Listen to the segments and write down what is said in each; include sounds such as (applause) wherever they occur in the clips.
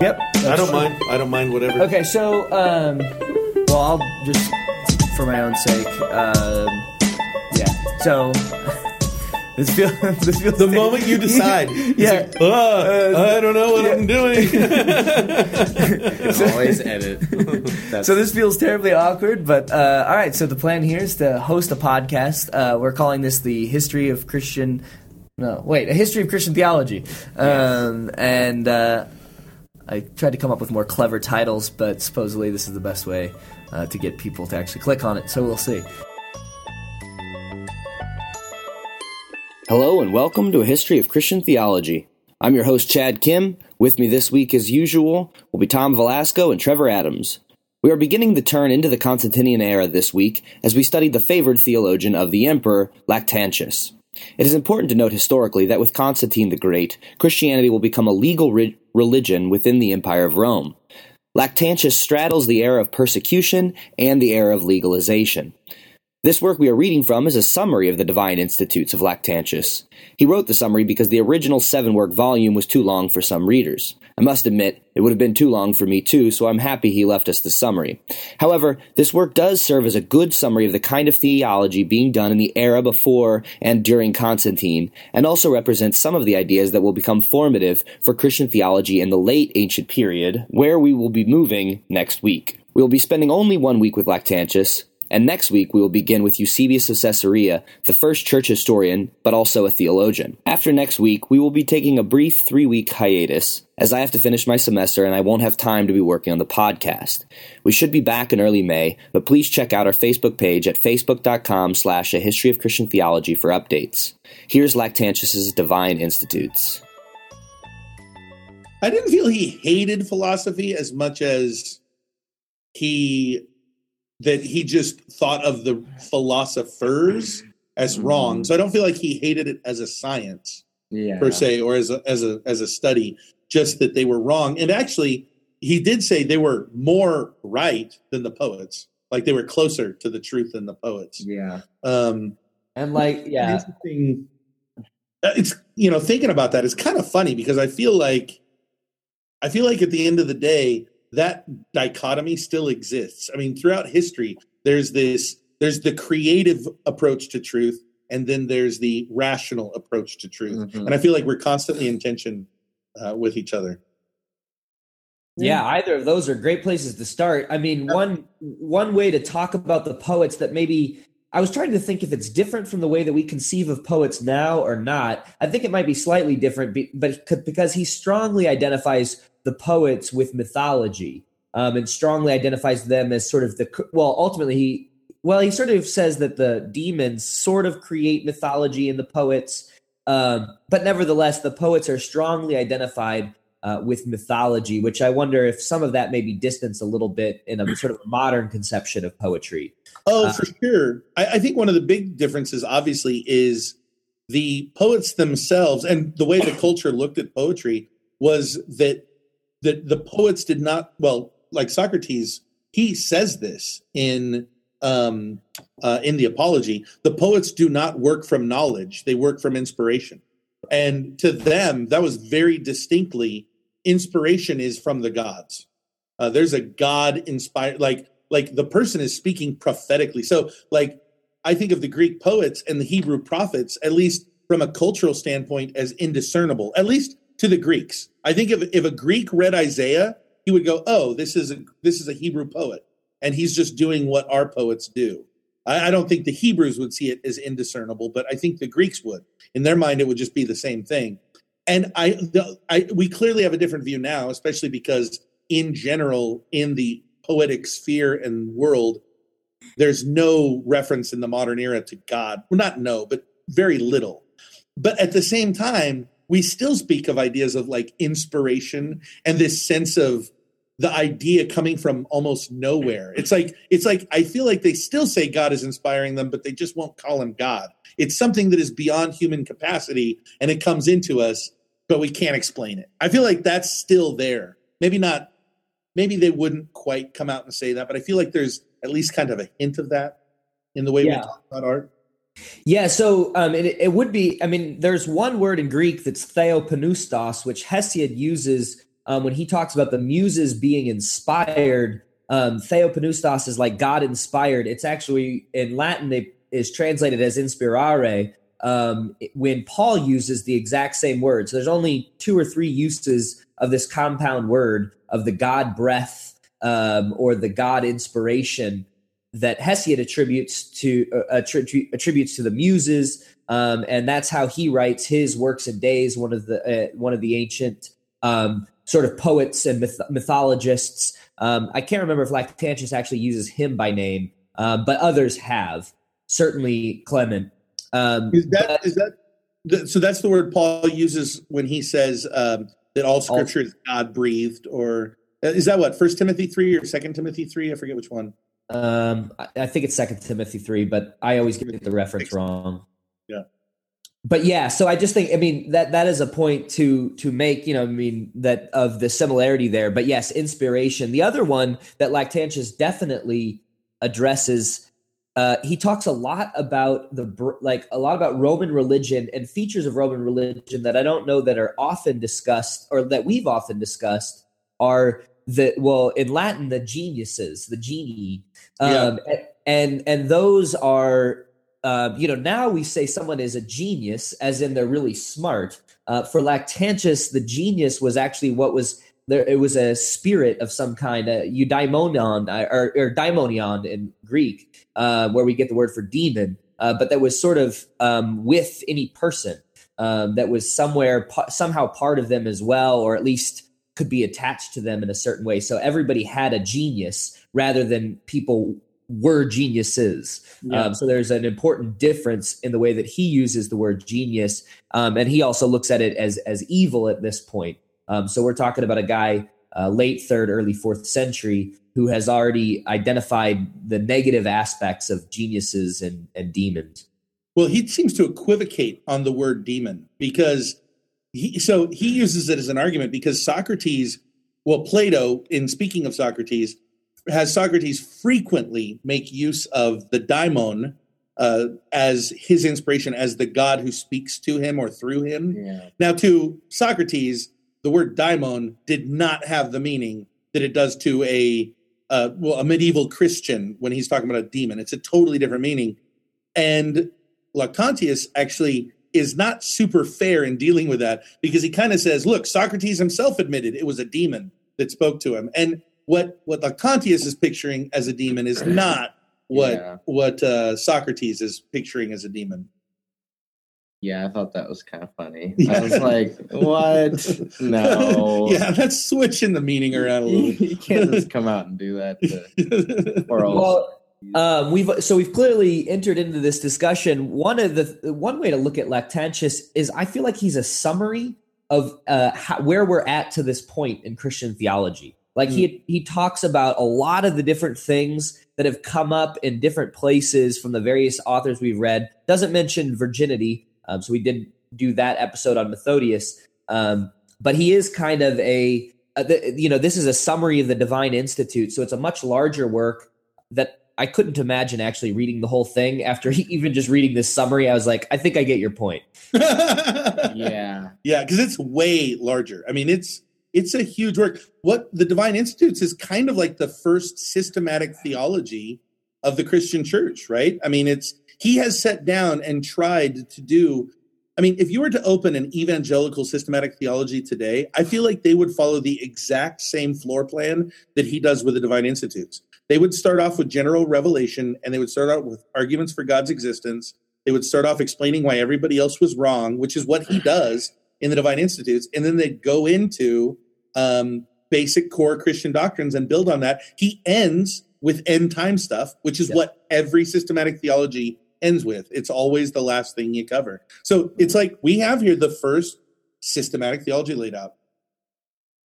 Yep. I don't mind. I don't mind whatever. Okay, so um, well, I'll just for my own sake. Um, yeah. So (laughs) this feels (laughs) this feels The moment you (laughs) decide, Yeah. like, "Ah, I don't know what I'm doing. Always edit. So this feels terribly awkward, but uh, all right. So the plan here is to host a podcast. Uh, we're calling this the history of Christian. No, wait, a history of Christian theology. Um, and uh, I tried to come up with more clever titles, but supposedly this is the best way uh, to get people to actually click on it. So we'll see. Hello and welcome to a history of Christian theology. I'm your host Chad Kim. With me this week, as usual, will be Tom Velasco and Trevor Adams. We are beginning to turn into the Constantinian era this week as we study the favored theologian of the emperor, Lactantius. It is important to note historically that with Constantine the Great, Christianity will become a legal re- religion within the Empire of Rome. Lactantius straddles the era of persecution and the era of legalization. This work we are reading from is a summary of the Divine Institutes of Lactantius. He wrote the summary because the original seven work volume was too long for some readers. I must admit, it would have been too long for me too, so I'm happy he left us the summary. However, this work does serve as a good summary of the kind of theology being done in the era before and during Constantine, and also represents some of the ideas that will become formative for Christian theology in the late ancient period, where we will be moving next week. We will be spending only one week with Lactantius, and next week we will begin with Eusebius of Caesarea, the first church historian, but also a theologian. After next week, we will be taking a brief three week hiatus, as I have to finish my semester and I won't have time to be working on the podcast. We should be back in early May, but please check out our Facebook page at facebook.com slash a history of Christian theology for updates. Here's Lactantius's Divine Institutes. I didn't feel he hated philosophy as much as he that he just thought of the philosophers as wrong. So I don't feel like he hated it as a science yeah. per se or as a as a as a study, just that they were wrong. And actually, he did say they were more right than the poets. Like they were closer to the truth than the poets. Yeah. Um And like, yeah. Uh, It's you know thinking about that is kind of funny because I feel like I feel like at the end of the day that dichotomy still exists. I mean, throughout history, there's this there's the creative approach to truth, and then there's the rational approach to truth. Mhm. And I feel like we're constantly in tension uh, with each other. Yeah, either of those are great places to start. I mean, one one way to talk about the poets that maybe I was trying to think if it's different from the way that we conceive of poets now or not. I think it might be slightly different, be- but because he strongly identifies the poets with mythology um, and strongly identifies them as sort of the well, ultimately he well he sort of says that the demons sort of create mythology in the poets, um, but nevertheless the poets are strongly identified uh, with mythology, which I wonder if some of that may be distanced a little bit in a (clears throat) sort of modern conception of poetry. Oh, Uh, for sure. I, I think one of the big differences, obviously, is the poets themselves and the way the culture looked at poetry was that that the poets did not well, like Socrates, he says this in um, uh, in the Apology. The poets do not work from knowledge; they work from inspiration. And to them, that was very distinctly inspiration is from the gods. Uh, there's a God inspired, like like the person is speaking prophetically. So, like I think of the Greek poets and the Hebrew prophets, at least from a cultural standpoint, as indiscernible. At least to the Greeks. I think if if a Greek read Isaiah, he would go, "Oh, this is a this is a Hebrew poet, and he's just doing what our poets do." I, I don't think the Hebrews would see it as indiscernible, but I think the Greeks would. In their mind, it would just be the same thing. And I, the, I we clearly have a different view now, especially because in general, in the poetic sphere and world, there's no reference in the modern era to God. Well, not no, but very little. But at the same time, we still speak of ideas of like inspiration and this sense of the idea coming from almost nowhere. It's like it's like I feel like they still say God is inspiring them, but they just won't call him God. It's something that is beyond human capacity and it comes into us, but we can't explain it. I feel like that's still there. Maybe not maybe they wouldn't quite come out and say that, but I feel like there's at least kind of a hint of that in the way we talk about art. Yeah, so um, it, it would be. I mean, there's one word in Greek that's theopneustos, which Hesiod uses um, when he talks about the muses being inspired, um, Theopneustos is like God inspired. It's actually in Latin, it is translated as inspirare. Um, when Paul uses the exact same word. So there's only two or three uses of this compound word of the God breath um, or the God inspiration that Hesiod attributes to uh, attri- attributes to the muses, um, and that's how he writes his works and days. One of the uh, one of the ancient um, sort of poets and myth- mythologists. Um, I can't remember if Lactantius actually uses him by name, um, but others have. Certainly, Clement. Um, is that but, is that so? That's the word Paul uses when he says um, that all Scripture all, is God breathed, or uh, is that what First Timothy three or Second Timothy three? I forget which one. Um, I think it's Second Timothy three, but I always get the reference wrong. Yeah. But yeah, so I just think I mean that that is a point to to make, you know, I mean that of the similarity there. But yes, inspiration. The other one that Lactantius definitely addresses uh, he talks a lot about the like a lot about Roman religion and features of Roman religion that I don't know that are often discussed or that we've often discussed are the well in Latin the geniuses, the genii, um, yeah. and and those are uh, you know now we say someone is a genius as in they're really smart. Uh, for Lactantius, the genius was actually what was there. It was a spirit of some kind, uh, eudaimonion or, or daimonion in Greek, uh, where we get the word for demon. Uh, but that was sort of um, with any person um, that was somewhere somehow part of them as well, or at least could be attached to them in a certain way. So everybody had a genius rather than people were geniuses. Yeah. Um, so there's an important difference in the way that he uses the word genius, um, and he also looks at it as as evil at this point. Um, so we're talking about a guy uh, late third, early fourth century who has already identified the negative aspects of geniuses and, and demons. Well, he seems to equivocate on the word demon because he, so he uses it as an argument because Socrates, well, Plato, in speaking of Socrates, has Socrates frequently make use of the daimon uh, as his inspiration, as the god who speaks to him or through him. Yeah. Now, to Socrates, the word daimon did not have the meaning that it does to a uh, well a medieval Christian when he's talking about a demon. It's a totally different meaning, and Lactantius actually is not super fair in dealing with that because he kind of says, look, Socrates himself admitted it was a demon that spoke to him. And what what Lactantius is picturing as a demon is (clears throat) not what yeah. what uh, Socrates is picturing as a demon. Yeah, I thought that was kind of funny. Yeah. (laughs) I was like, "What? (laughs) No." yeah, that's switching the meaning around a little. (laughs) you can't just come out and do that. To, or else. Well, um, we've so we've clearly entered into this discussion. One of the one way to look at Lactantius is I feel like he's a summary of uh, how, where we're at to this point in Christian theology. Like mm. he hmm. he talks about a lot of the different things that have come up in different places from the various authors we've read. Doesn't mention virginity, um, so we did do that episode on Methodius. Um, but he is kind of a, a the, you know this is a summary of the Divine Institute, so it's a much larger work that I couldn't imagine actually reading the whole thing after (laughs) even just reading this summary. I was like, I think I get your point. (laughs) yeah, yeah, because it's way larger. I mean, it's it's a huge work. What the Divine Institutes is kind of like the first systematic theology of the Christian Church, right? I mean, it's he has sat down and tried to do. I mean, if you were to open an evangelical systematic theology today, I feel like they would follow the exact same floor plan that he does with the Divine Institutes they would start off with general revelation and they would start out with arguments for God's existence. They would start off explaining why everybody else was wrong, which is what he does in the Divine Institutes. And then they'd go into um, basic core Christian doctrines and build on that. He ends with end time stuff, which is what every systematic theology ends with. It's always the last thing you cover. So it's like we have here the first systematic theology laid out.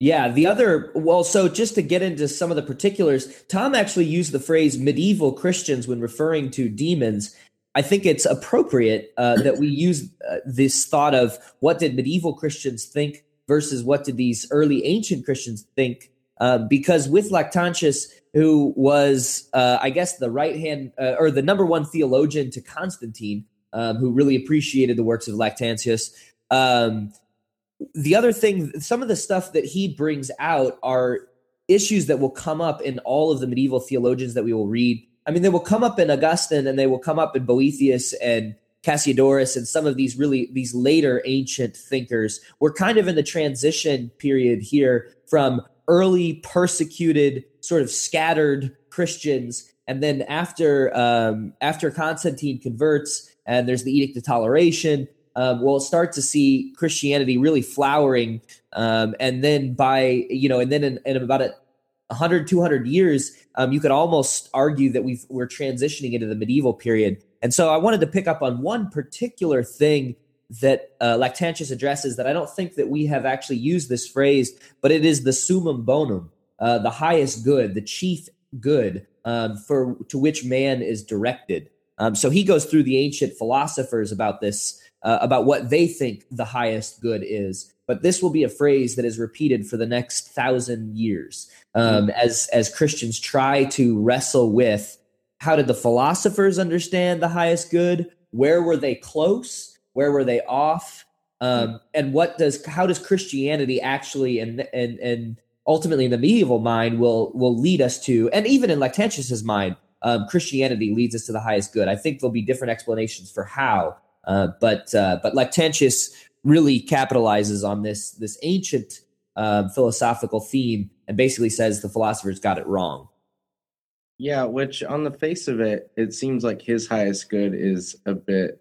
Yeah, the other, well, so just to get into some of the particulars, Tom actually used the phrase medieval Christians when referring to demons. I think it's appropriate uh, (clears throat) that we use uh, this thought of what did medieval Christians think versus what did these early ancient Christians think, uh, because with Lactantius, who was, uh, I guess, the right hand uh, or the number one theologian to Constantine, um, who really appreciated the works of Lactantius. Um, the other thing, some of the stuff that he brings out are issues that will come up in all of the medieval theologians that we will read. I mean, they will come up in Augustine and they will come up in Boethius and Cassiodorus and some of these really these later ancient thinkers. We're kind of in the transition period here from early persecuted, sort of scattered Christians, and then after um, after Constantine converts and there's the Edict of Toleration, um, we'll start to see Christianity really flowering. Um, and then by, you know, and then in, in about a 100, 200 years, um, you could almost argue that we've, we're transitioning into the medieval period. And so I wanted to pick up on one particular thing that uh, Lactantius addresses that I don't think that we have actually used this phrase, but it is the summum bonum, uh, the highest good, the chief good um, for to which man is directed. Um, so he goes through the ancient philosophers about this uh, about what they think the highest good is. But this will be a phrase that is repeated for the next thousand years um, mm. as as Christians try to wrestle with how did the philosophers understand the highest good? Where were they close? Where were they off? Um, and what does how does Christianity actually and and and ultimately in the medieval mind will will lead us to, and even in Lactantius's mind, um, Christianity leads us to the highest good. I think there'll be different explanations for how, uh, but uh, but Lactantius really capitalizes on this this ancient uh, philosophical theme and basically says the philosophers got it wrong. Yeah, which on the face of it, it seems like his highest good is a bit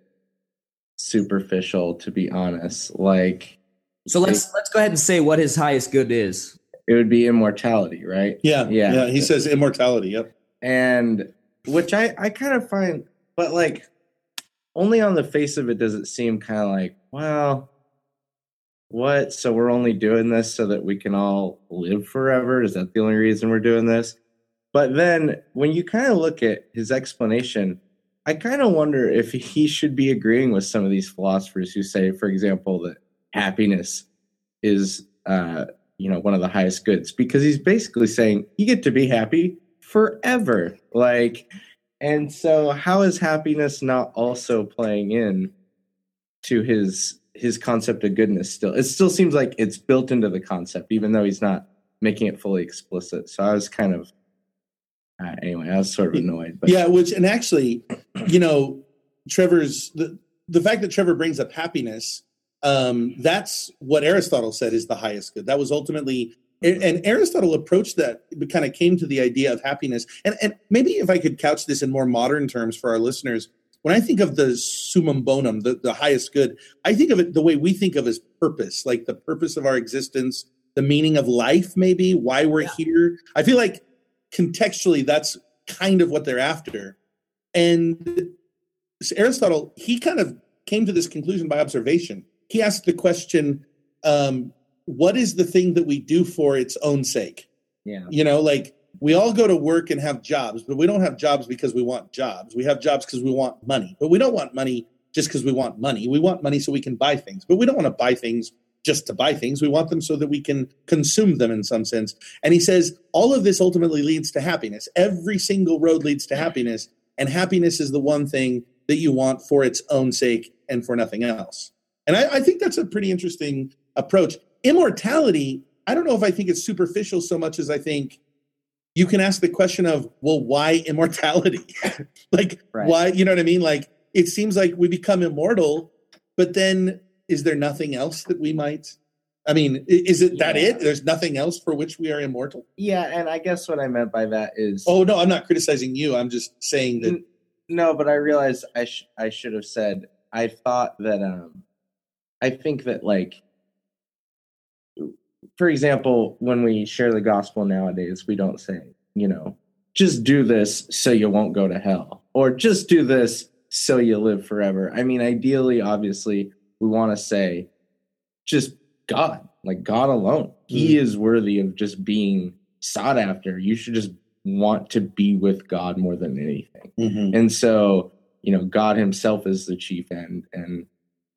superficial, to be honest. Like, so let's it, let's go ahead and say what his highest good is. It would be immortality, right? Yeah, yeah. yeah he says immortality. Yep. And which I I kind of find, but like only on the face of it does it seem kind of like, well, what? So we're only doing this so that we can all live forever? Is that the only reason we're doing this? But then when you kind of look at his explanation, I kind of wonder if he should be agreeing with some of these philosophers who say, for example, that happiness is, uh, you know, one of the highest goods, because he's basically saying you get to be happy forever. Like, and so, how is happiness not also playing in to his his concept of goodness? Still, it still seems like it's built into the concept, even though he's not making it fully explicit. So I was kind of uh, anyway, I was sort of annoyed. But. Yeah, which and actually, you know, Trevor's the the fact that Trevor brings up happiness. Um, that's what Aristotle said is the highest good. That was ultimately and Aristotle approached that, kind of came to the idea of happiness. And, and maybe if I could couch this in more modern terms for our listeners, when I think of the summum bonum, the, the highest good, I think of it the way we think of as purpose, like the purpose of our existence, the meaning of life, maybe why we're yeah. here. I feel like contextually, that's kind of what they're after. And Aristotle, he kind of came to this conclusion by observation. He asked the question, um, what is the thing that we do for its own sake? Yeah. You know, like we all go to work and have jobs, but we don't have jobs because we want jobs. We have jobs because we want money, but we don't want money just because we want money. We want money so we can buy things, but we don't want to buy things just to buy things. We want them so that we can consume them in some sense. And he says all of this ultimately leads to happiness. Every single road leads to happiness, and happiness is the one thing that you want for its own sake and for nothing else. And I, I think that's a pretty interesting approach immortality, I don't know if I think it's superficial so much as I think you can ask the question of, well, why immortality? (laughs) like, right. why, you know what I mean? Like, it seems like we become immortal, but then is there nothing else that we might? I mean, is it yeah. that it? There's nothing else for which we are immortal? Yeah, and I guess what I meant by that is. Oh no, I'm not criticizing you. I'm just saying that. No, but I realized I sh- I should have said I thought that um I think that like for example, when we share the gospel nowadays, we don't say, you know, just do this so you won't go to hell, or just do this so you live forever. I mean, ideally, obviously, we want to say just God, like God alone. He mm. is worthy of just being sought after. You should just want to be with God more than anything. Mm-hmm. And so, you know, God Himself is the chief end. And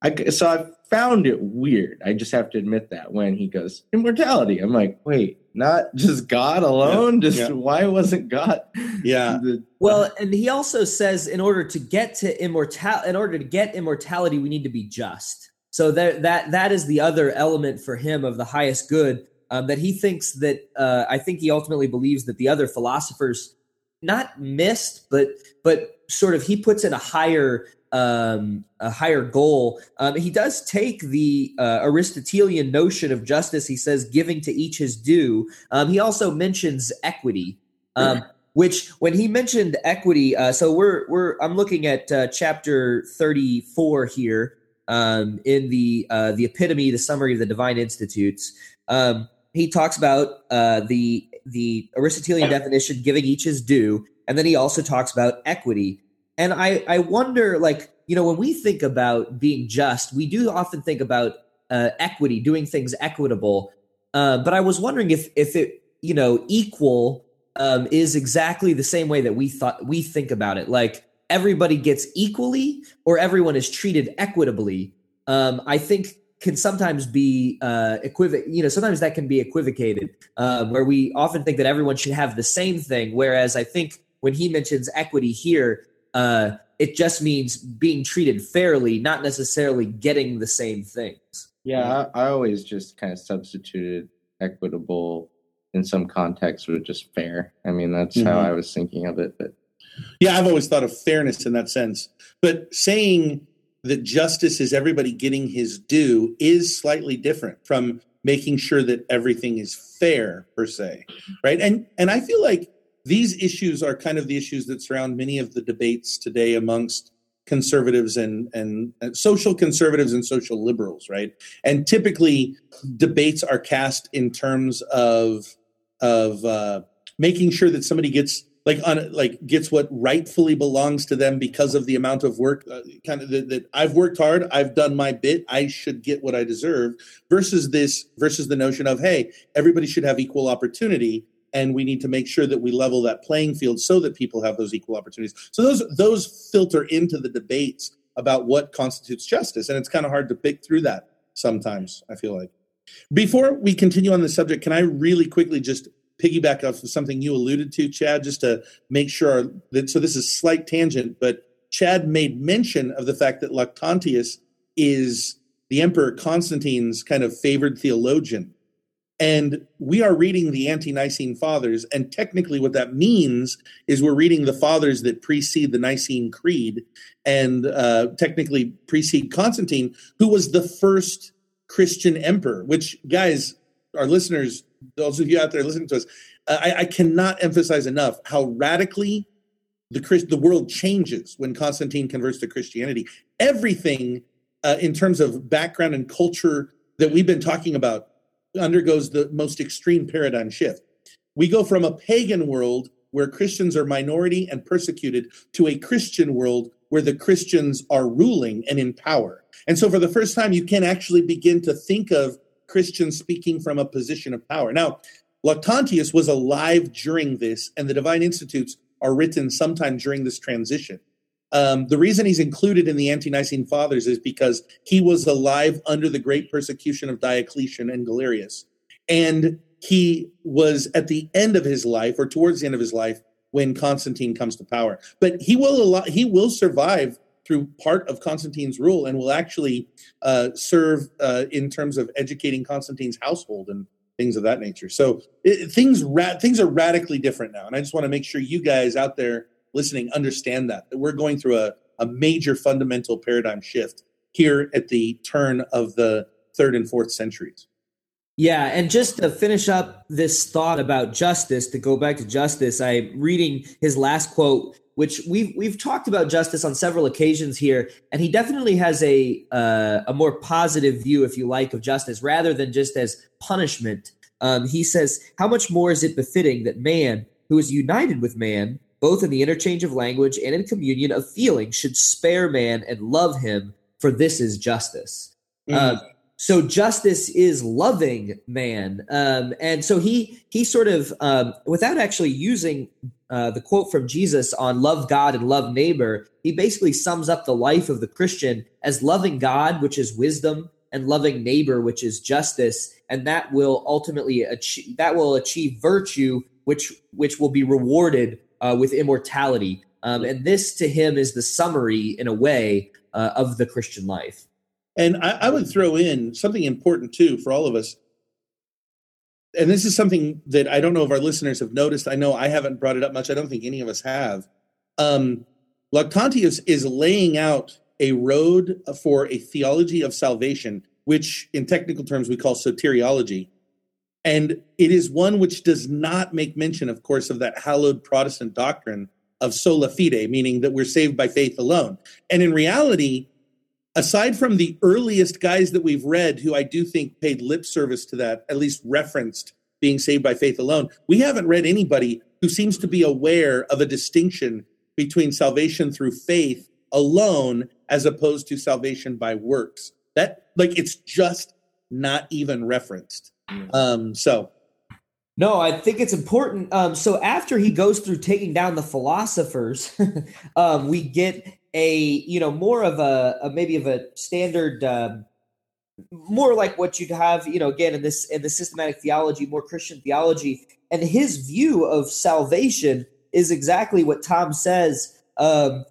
I, so I found it weird. I just have to admit that when he goes immortality, I'm like, wait, not just God alone. Yeah, just yeah. why wasn't God? Yeah. (laughs) The, well, and he also says in order to get to immortality, in order to get immortality, we need to be just. So that that that is the other element for him of the highest good um, that he thinks that uh, I think he ultimately believes that the other philosophers not missed, but but sort of he puts in a higher um, a higher goal. Um, he does take the uh, Aristotelian notion of justice. He says giving to each his due. Um, he also mentions equity. Um, which when he mentioned equity uh, so we're we're i'm looking at uh, chapter 34 here um, in the uh, the epitome, the summary of the divine institutes. Um, he talks about uh, the the Aristotelian definition, giving each his due, and then he also talks about equity. And I I wonder, like you know, when we think about being just, we do often think about uh, equity, doing things equitable. Uh, but I was wondering if if it you know equal um, is exactly the same way that we thought we think about it, like everybody gets equally or everyone is treated equitably, um, I think can sometimes be uh, equivoc. You know, sometimes that can be equivocated, uh, where we often think that everyone should have the same thing. Whereas I think when he mentions equity here, uh, it just means being treated fairly, not necessarily getting the same things. Yeah, I, I always just kind of substituted equitable in some context with just fair. I mean, that's mm-hmm. how I was thinking of it. But yeah, I've always thought of fairness in that sense. But saying that justice is everybody getting his due is slightly different from making sure that everything is fair per se. Right? And and I feel like these issues are kind of the issues that surround many of the debates today amongst conservatives and, and, and social conservatives and social liberals, right? And typically debates are cast in terms of of uh, making sure that somebody gets like on like gets what rightfully belongs to them because of the amount of work uh, kind of that, that I've worked hard, I've done my bit, I should get what I deserve versus this versus the notion of hey, everybody should have equal opportunity and we need to make sure that we level that playing field so that people have those equal opportunities. So those those filter into the debates about what constitutes justice and it's kind of hard to pick through that sometimes, I feel like. Before we continue on the subject, can I really quickly just piggyback off of something you alluded to, Chad, just to make sure that so this is slight tangent, but Chad made mention of the fact that Lactantius is the Emperor Constantine's kind of favored theologian. And we are reading the Ante-Nicene Fathers. And technically, what that means is we're reading the fathers that precede the Nicene Creed and uh, technically precede Constantine, who was the first Christian emperor, which, guys, our listeners those of you out there listening to us, uh, I, I, cannot emphasize enough how radically the Christ, the world changes when Constantine converts to Christianity. Everything uh, in terms of background and culture that we've been talking about undergoes the most extreme paradigm shift. We go from a pagan world where Christians are minority and persecuted to a Christian world where the Christians are ruling and in power. And so, for the first time, you can actually begin to think of Christians speaking from a position of power. Now, Lactantius was alive during this, and the Divine Institutes are written sometime during this transition. Um, the reason he's included in the Ante-Nicene Fathers is because he was alive under the great persecution of Diocletian and Galerius. And he was at the end of his life, or towards the end of his life, when Constantine comes to power. But he will he will survive through part of Constantine's rule and will actually uh, serve uh, in terms of educating Constantine's household and things of that nature. So it, things ra- things are radically different now, and I just want to make sure you guys out there listening understand that that we're going through a, a major fundamental paradigm shift here at the turn of the third and fourth centuries. Yeah, and just to finish up this thought about justice, to go back to justice, I'm reading his last quote which we've we've talked about justice on several occasions here, and he definitely has a uh, a more positive view, if you like, of justice rather than just as punishment. Um, he says, "How much more is it befitting that man, who is united with man, both in the interchange of language and in communion of feeling, should spare man and love him? For this is justice." Mm. Uh, so justice is loving man um, and so he he sort of um, without actually using uh, the quote from Jesus on love God and love neighbor, he basically sums up the life of the Christian as loving God, which is wisdom, and loving neighbor, which is justice, and that will ultimately achieve that will achieve virtue, which which will be rewarded uh, with immortality. Um, and this to him is the summary, in a way, uh, of the Christian life. And I, I would throw in something important too for all of us. And this is something that I don't know if our listeners have noticed. I know I haven't brought it up much. I don't think any of us have. Um, Lactantius is laying out a road for a theology of salvation, which in technical terms we call soteriology. And it is one which does not make mention, of course, of that hallowed Protestant doctrine of sola fide, meaning that we're saved by faith alone. And in reality, aside from the earliest guys that we've read who I do think paid lip service to that, at least referenced being saved by faith alone, we haven't read anybody who seems to be aware of a distinction between salvation through faith alone as opposed to salvation by works. That like it's just not even referenced. Um so no, I think it's important. Um, so after he goes through taking down the philosophers, (laughs) um, we get a you know more of a, a maybe of a standard, uh, more like what you'd have you know again in this in the systematic theology, more Christian theology, and his view of salvation is exactly what Tom says. Um,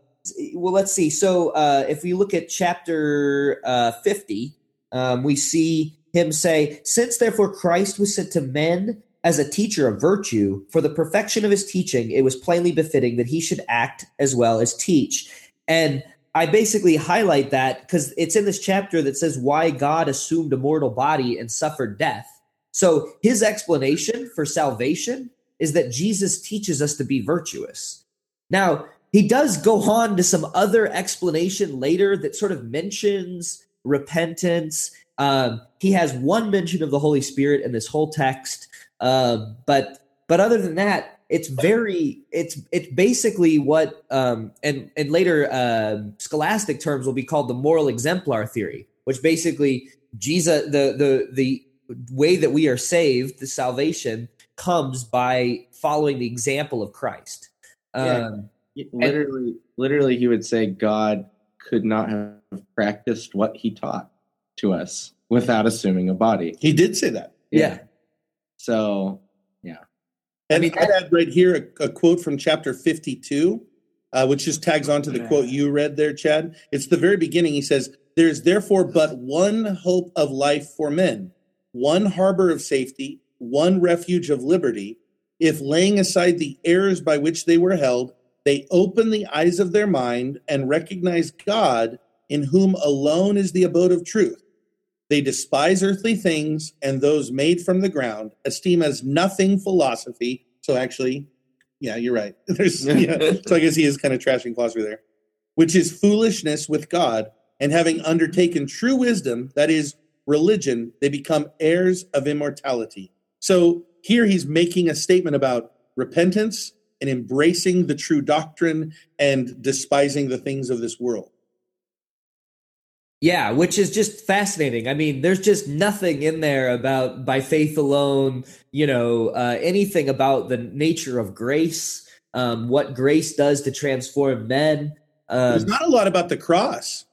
well, let's see. So uh, if we look at chapter uh, fifty, um, we see him say, "Since therefore Christ was sent to men." as a teacher of virtue, for the perfection of his teaching, it was plainly befitting that he should act as well as teach. And I basically highlight that because it's in this chapter that says why God assumed a mortal body and suffered death. So his explanation for salvation is that Jesus teaches us to be virtuous. Now, he does go on to some other explanation later that sort of mentions repentance. Um, he has one mention of the Holy Spirit in this whole text. Um, but but other than that, it's very it's it's basically what um, and and later uh, scholastic terms will be called the moral exemplar theory, which basically Jesus the the the way that we are saved, the salvation comes by following the example of Christ. Um, yeah. Literally, and, literally, he would say God could not have practiced what he taught to us without assuming a body. He did say that. yeah. yeah. So, yeah. And I mean, I'd add right here a, a quote from chapter 52, uh, which just tags on to the quote you read there, Chad. It's the very beginning. He says, There is therefore but one hope of life for men, one harbor of safety, one refuge of liberty. If laying aside the errors by which they were held, they open the eyes of their mind and recognize God, in whom alone is the abode of truth they despise earthly things and those made from the ground, esteem as nothing philosophy. So actually, yeah, you're right. (laughs) There's yeah. (laughs) so I guess he is kind of trashing philosophy there, which is foolishness with God. And having undertaken true wisdom, that is religion, they become heirs of immortality. So here he's making a statement about repentance and embracing the true doctrine and despising the things of this world. Yeah, which is just fascinating. I mean, there's just nothing in there about by faith alone, you know, uh, anything about the nature of grace, um, what grace does to transform men. Um, there's not a lot about the cross.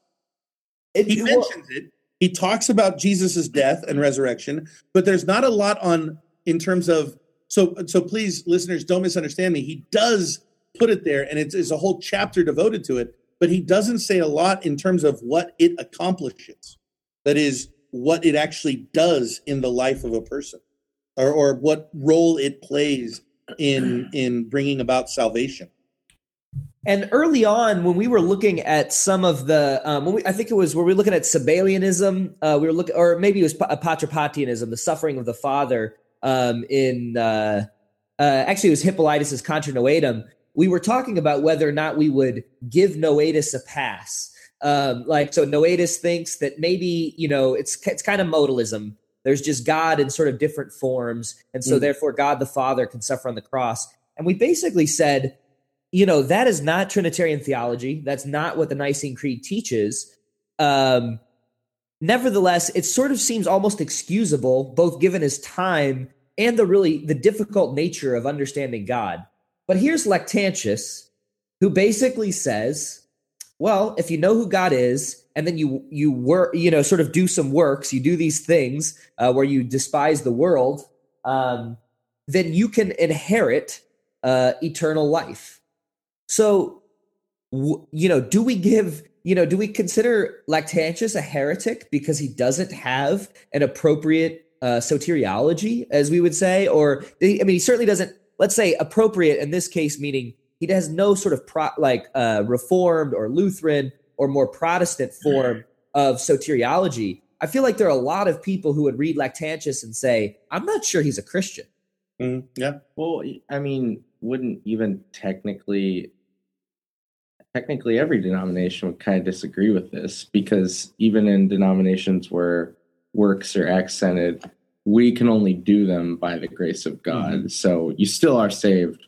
It, he mentions well, it. He talks about Jesus's death and resurrection, but there's not a lot on in terms of so so please listeners don't misunderstand me. He does put it there and it's, it's a whole chapter devoted to it but he doesn't say a lot in terms of what it accomplishes. That is, what it actually does in the life of a person, or, or what role it plays in in bringing about salvation. And early on, when we were looking at some of the, um, we, I think it was where we were looking at Sabellianism, uh, we were looking, or maybe it was Patripassianism, the suffering of the Father. Um, in uh, uh, actually, it was Hippolytus's Contra Noetum we were talking about whether or not we would give Noetus a pass. Um, like so, Noetus thinks that maybe you know it's it's kind of modalism. There's just God in sort of different forms, and so mm. therefore God the Father can suffer on the cross. And we basically said, you know, that is not Trinitarian theology. That's not what the Nicene Creed teaches. Um, nevertheless, it sort of seems almost excusable, both given his time and the really the difficult nature of understanding God. But here's Lactantius, who basically says, well, if you know who God is, and then you you work, you know, sort of do some works, you do these things uh, where you despise the world, um, then you can inherit uh, eternal life. So, w- you know, do we give you know, do we consider Lactantius a heretic because he doesn't have an appropriate uh, soteriology, as we would say? Or, I mean, he certainly doesn't, let's say, appropriate in this case, meaning he has no sort of pro, like uh, Reformed or Lutheran or more Protestant form of soteriology. I feel like there are a lot of people who would read Lactantius and say, I'm not sure he's a Christian. Mm, yeah. Well, I mean, wouldn't even technically technically every denomination would kind of disagree with this because even in denominations where works are accented, we can only do them by the grace of God. Mm-hmm. So you still are saved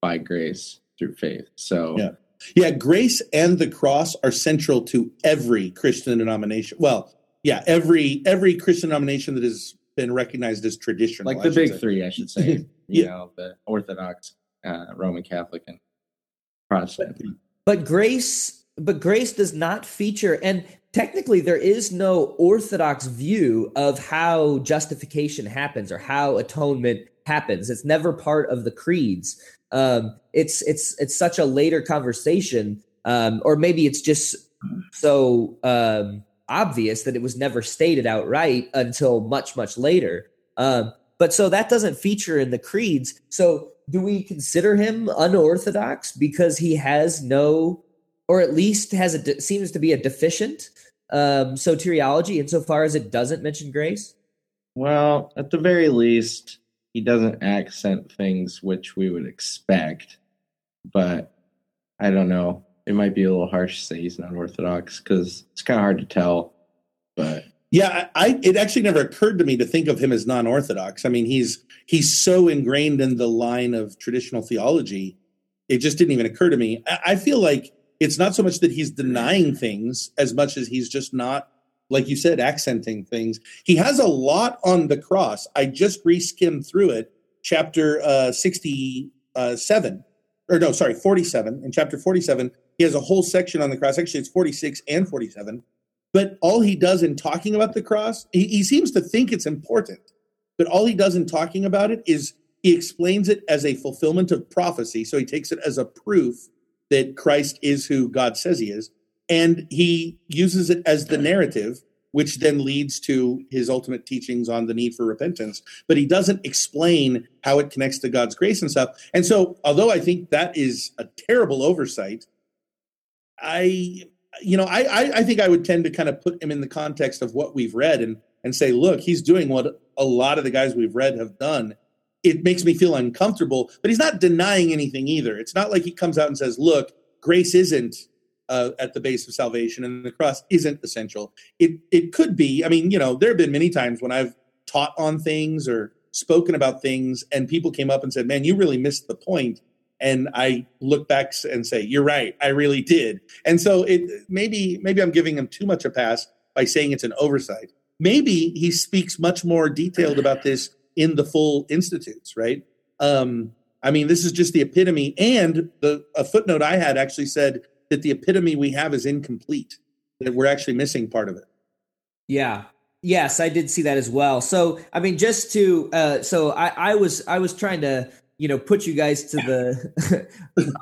by grace through faith. So yeah. Yeah, grace and the cross are central to every Christian denomination. Well, yeah, every every Christian denomination that has been recognized as traditional. Like the big say. three, I should say. (laughs) you yeah. know, the Orthodox, uh, Roman Catholic, and Protestant. But grace, but grace does not feature, and technically there is no orthodox view of how justification happens or how atonement happens. It's never part of the creeds. Um, it's it's it's such a later conversation, um, or maybe it's just so um, obvious that it was never stated outright until much much later. Um, but so that doesn't feature in the creeds. So do we consider him unorthodox because he has no, or at least has a de- seems to be a deficient um, soteriology insofar as it doesn't mention grace? Well, at the very least, he doesn't accent things which we would expect. But I don't know. It might be a little harsh to say he's not orthodox because it's kind of hard to tell. But yeah, I it actually never occurred to me to think of him as non-orthodox. I mean, he's he's so ingrained in the line of traditional theology, it just didn't even occur to me. I, I feel like it's not so much that he's denying things as much as he's just not, like you said, accenting things. He has a lot on the cross. I just re-skimmed through it, chapter uh, sixty-seven, or no, sorry, forty-seven. In chapter forty-seven, he has a whole section on the cross. Actually, it's forty-six and forty-seven but all he does in talking about the cross, he, he seems to think it's important. But all he does in talking about it is he explains it as a fulfillment of prophecy. So he takes it as a proof that Christ is who God says he is. And he uses it as the narrative, which then leads to his ultimate teachings on the need for repentance. But he doesn't explain how it connects to God's grace and stuff. And so, although I think that is a terrible oversight, I you know, I, I, I think I would tend to kind of put him in the context of what we've read and and say, look, he's doing what a lot of the guys we've read have done. It makes me feel uncomfortable, but he's not denying anything either. It's not like he comes out and says, look, grace isn't uh, at the base of salvation and the cross isn't essential. It it could be. I mean, you know, there have been many times when I've taught on things or spoken about things and people came up and said, man, you really missed the point and I look back and say, "You're right, I really did." And so it maybe maybe I'm giving him too much a pass by saying it's an oversight. Maybe he speaks much more detailed about this in the full institutes, right? Um, I mean, this is just the epitome, and the a footnote I had actually said that the epitome we have is incomplete; that we're actually missing part of it. Yeah, Yes, I did see that as well. So, I mean, just to uh, so I, I was I was trying to you know put you guys to the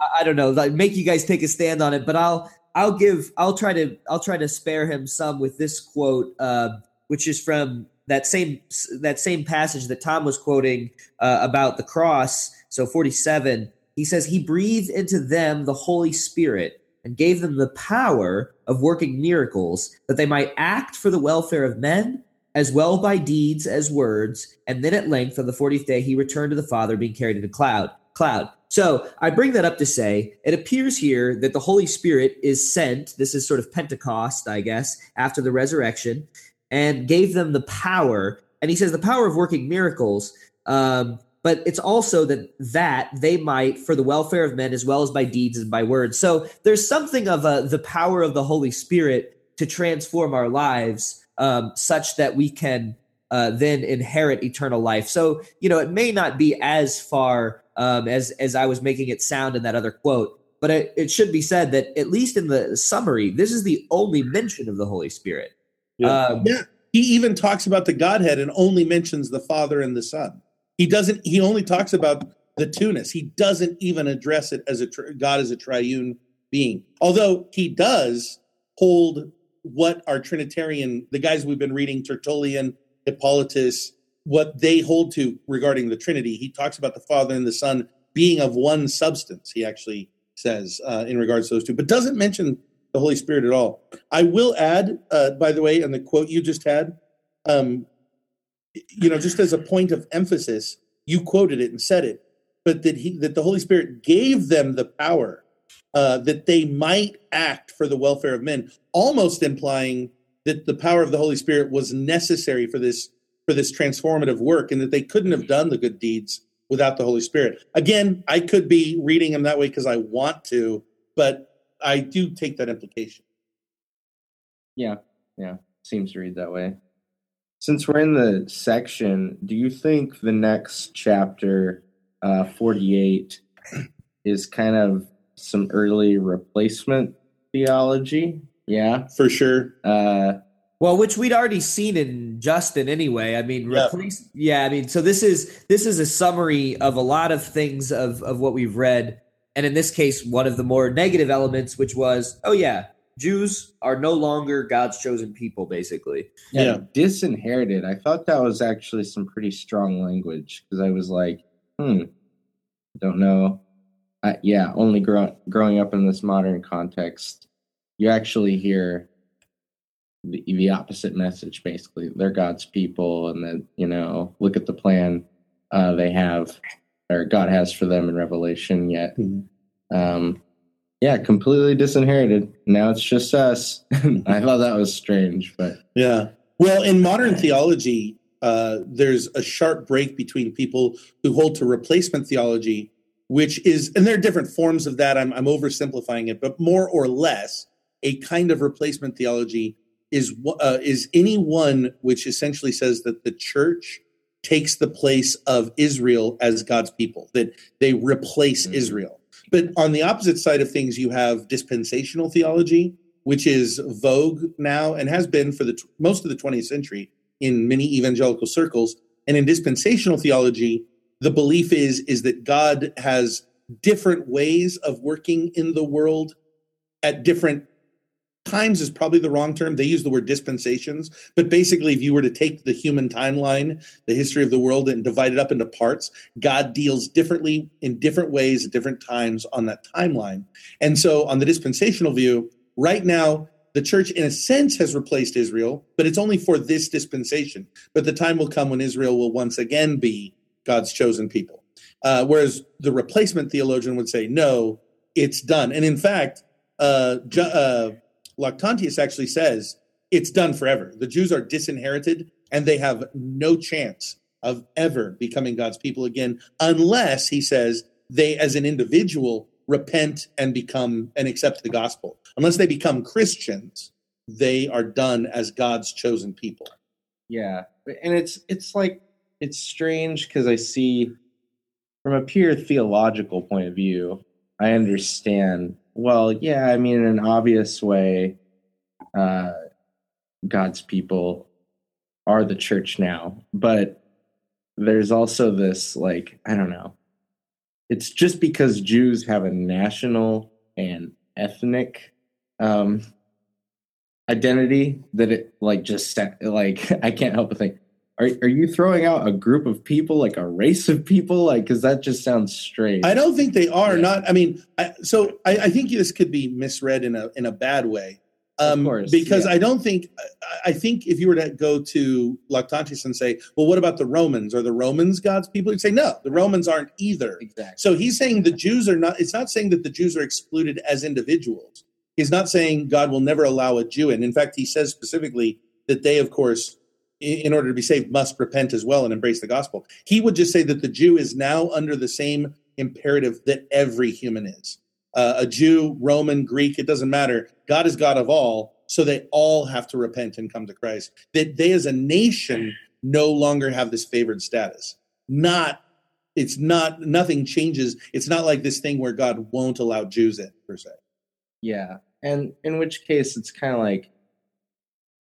(laughs) I don't know like make you guys take a stand on it but I'll I'll give I'll try to I'll try to spare him some with this quote uh, which is from that same that same passage that Tom was quoting uh, about the cross so 47 he says he breathed into them the holy spirit and gave them the power of working miracles that they might act for the welfare of men as well by deeds as words. And then at length on the 40th day, he returned to the Father, being carried in a cloud. Cloud. So I bring that up to say it appears here that the Holy Spirit is sent. This is sort of Pentecost, I guess, after the resurrection, and gave them the power. And he says the power of working miracles. Um, but it's also that that they might for the welfare of men as well as by deeds and by words. So there's something of the power of the Holy Spirit to transform our lives um, such that we can uh, then inherit eternal life. So you know, it may not be as far um, as as I was making it sound in that other quote, but it, it, should be said that at least in the summary, this is the only mention of the Holy Spirit. Yeah. Um, yeah. He even talks about the Godhead and only mentions the Father and the Son. He doesn't. He only talks about the two-ness. He doesn't even address it as a God as a triune being. Although he does hold what our Trinitarian, the guys we've been reading, Tertullian, Hippolytus, what they hold to regarding the Trinity. He talks about the Father and the Son being of one substance, he actually says uh, in regards to those two, but doesn't mention the Holy Spirit at all. I will add, uh, by the way, in the quote you just had, um, you know, just as a point of emphasis, you quoted it and said it, but that he that the Holy Spirit gave them the power uh, that they might act for the welfare of men, almost implying that the power of the Holy Spirit was necessary for this for this transformative work, and that they couldn't have done the good deeds without the Holy Spirit. Again, I could be reading them that way because I want to, but I do take that implication. Yeah, yeah, seems to read that way. Since we're in the section, do you think the next chapter, uh, 48, is kind of some early replacement theology? Yeah, for sure. Uh, well, which we'd already seen in Justin anyway. I mean, replace. Yeah. yeah, I mean, so this is this is a summary of a lot of things of of what we've read, and in this case, one of the more negative elements, which was, oh yeah, Jews are no longer God's chosen people, basically. Yeah, yeah. disinherited. I thought that was actually some pretty strong language because I was like, hmm, don't know. I, yeah, only grow, growing up in this modern context, you actually hear the, the opposite message. Basically, they're God's people, and then you know, look at the plan uh, they have or God has for them in Revelation. Yet, mm-hmm. um, yeah, completely disinherited. Now it's just us. (laughs) I (laughs) thought that was strange, but yeah. Well, in modern theology, uh, there's a sharp break between people who hold to replacement theology, which is, and there are different forms of that. I'm, I'm oversimplifying it, but more or less, a kind of replacement theology is uh, is any one which essentially says that the church takes the place of Israel as God's people, that they replace mm-hmm. Israel. But on the opposite side of things, you have dispensational theology, which is vogue now and has been for the most of the 20th century in many evangelical circles. And in dispensational theology, the belief is is that God has different ways of working in the world at different times is probably the wrong term. They use the word dispensations, but basically, if you were to take the human timeline, the history of the world, and divide it up into parts, God deals differently in different ways at different times on that timeline. And so, on the dispensational view, right now, the church, in a sense, has replaced Israel, but it's only for this dispensation. But the time will come when Israel will once again be God's chosen people. Uh, whereas the replacement theologian would say, no, it's done. And in fact, uh, ju- uh, Lactantius actually says it's done forever. The Jews are disinherited and they have no chance of ever becoming God's people again unless, he says, they as an individual repent and become and accept the gospel. Unless they become Christians, they are done as God's chosen people. Yeah. And it's it's like it's strange because I see from a pure theological point of view, I understand well, yeah, I mean, in an obvious way, uh, God's people are the church now, but there's also this, like, I don't know. It's just because Jews have a national and ethnic um, identity that it, like, just, like, (laughs) I can't help but think, are, are you throwing out a group of people like a race of people? Like because that just sounds strange. I don't think they are yeah. not i mean I, so I, I, think this could be misread in a in a bad way. Um, course, because yeah. i don't think I, I think if you were to go to lactantius and say well what about the romans? Are the romans god's people? You'd say no the romans aren't either. Exactly. So he's saying the jews are not it's not saying that the jews are excluded as individuals. He's not saying god will never allow a jew in. In fact he says specifically that they of course in order to be saved must repent as well and embrace the gospel. He would just say that the Jew is now under the same imperative that every human is. Uh, a Jew, Roman, Greek, it doesn't matter. God is God of all, so they all have to repent and come to Christ. That they as a nation no longer have this favored status. Not it's not nothing changes. It's not like this thing where God won't allow Jews in per se. Yeah. And in which case it's kind of like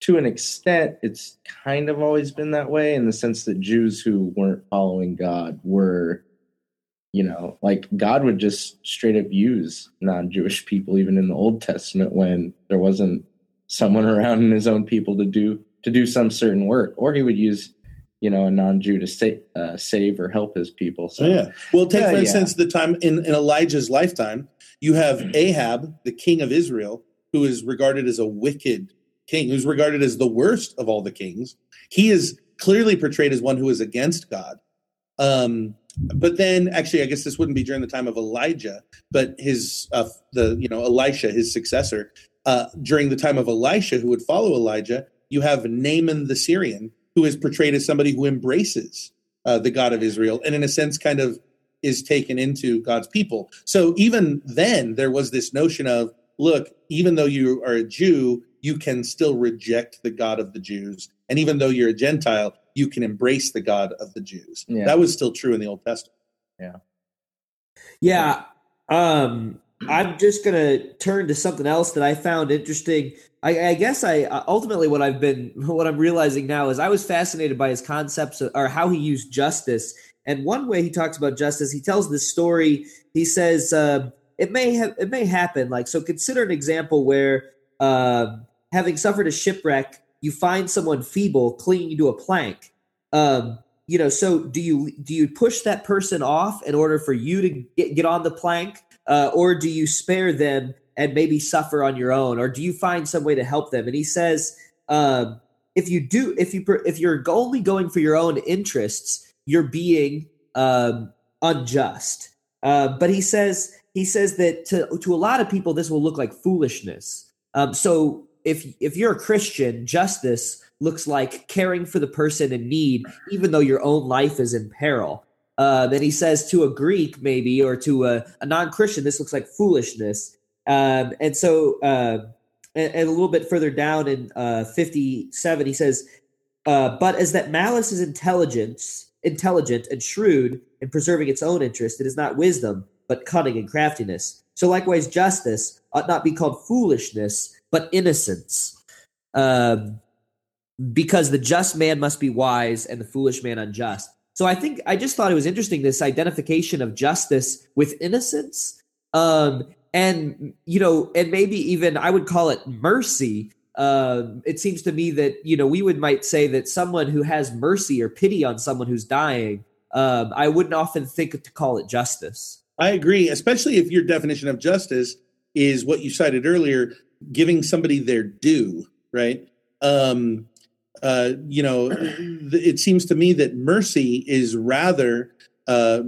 to an extent, it's kind of always been that way in the sense that Jews who weren't following God were, you know, like God would just straight up use non Jewish people, even in the Old Testament when there wasn't someone around in his own people to do to do some certain work, or he would use you know a non-Jew to sa- uh, save or help his people. So Oh, yeah. Well, take Yeah, for yeah. instance the time in, in Elijah's lifetime, you have Ahab, the king of Israel, who is regarded as a wicked king, who's regarded as the worst of all the kings. He is clearly portrayed as one who is against God. Um, but then, actually, I guess this wouldn't be during the time of Elijah, but his uh, the you know Elisha, his successor, uh, during the time of Elisha, who would follow Elijah, you have Naaman the Syrian, who is portrayed as somebody who embraces uh, the God of Israel, and in a sense, kind of is taken into God's people. So even then, there was this notion of, look, even though you are a Jew, you can still reject the God of the Jews, and even though you're a Gentile, you can embrace the God of the Jews. Yeah. That was still true in the Old Testament. Yeah. Yeah. Um, I'm just gonna turn to something else that I found interesting. I, I guess I uh, ultimately what I've been (laughs) what I'm realizing now is I was fascinated by his concepts of, or how he used justice. And one way he talks about justice, he tells this story. He says uh, it may have it may happen. Like so, consider an example where uh, having suffered a shipwreck, you find someone feeble clinging to a plank. Um, you know so do you do you push that person off in order for you to get, get on the plank? Uh, or do you spare them and maybe suffer on your own? Or do you find some way to help them? And he says um, if you do if you if you're only going for your own interests you're being um, unjust. Uh, but he says he says that to to a lot of people this will look like foolishness. Um, so if if you're a christian justice looks like caring for the person in need, even though your own life is in peril. Uh, then he says to a Greek, maybe, or to a, a non Christian, this looks like foolishness. Um, and so, uh, and, and a little bit further down in uh, 57, he says, uh, But as that malice is intelligence, intelligent and shrewd in preserving its own interest, it is not wisdom, but cunning and craftiness. So likewise, justice ought not be called foolishness, but innocence. Um, because the just man must be wise and the foolish man unjust. So I think I just thought it was interesting this identification of justice with innocence. Um, and you know, and maybe even I would call it mercy. Um, it seems to me that you know we would might say that someone who has mercy or pity on someone who's dying, um, I wouldn't often think to call it justice. I agree, especially if your definition of justice is what you cited earlier, giving somebody their due, right? Um, uh, you know, it seems to me that mercy is rather uh,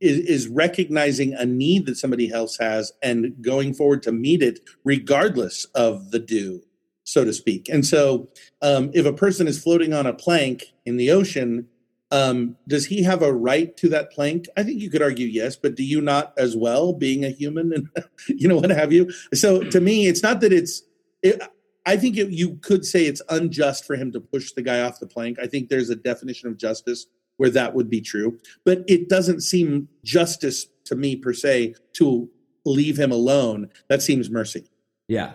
is, is recognizing a need that somebody else has and going forward to meet it, regardless of the due, so to speak. And so, um, if a person is floating on a plank in the ocean, um, does he have a right to that plank? I think you could argue yes, but do you not as well, being a human and (laughs) you know what have you? So to me, it's not that it's. It, I think it, you could say it's unjust for him to push the guy off the plank. I think there's a definition of justice where that would be true, but it doesn't seem justice to me per se to leave him alone. That seems mercy. Yeah.